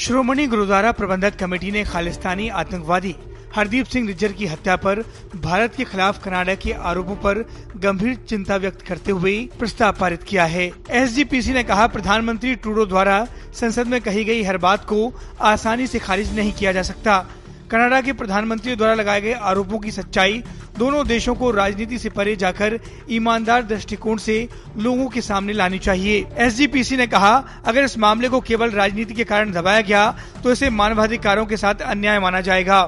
श्रोमणी गुरुद्वारा प्रबंधक कमेटी ने खालिस्तानी आतंकवादी हरदीप सिंह निज्जर की हत्या पर भारत के खिलाफ कनाडा के आरोपों पर गंभीर चिंता व्यक्त करते हुए प्रस्ताव पारित किया है। एसजीपीसी ने कहा, प्रधानमंत्री ट्रूडो द्वारा संसद में कही गई हर बात को आसानी से खारिज नहीं किया जा सकता। कनाडा के प्रधानमंत्री द्वारा लगाए गए आरोपों की सच्चाई दोनों देशों को राजनीति से परे जाकर ईमानदार दृष्टिकोण से लोगों के सामने लानी चाहिए। एसजीपीसी ने कहा, अगर इस मामले को केवल राजनीति के कारण दबाया गया तो इसे मानवाधिकारों के साथ अन्याय माना जाएगा।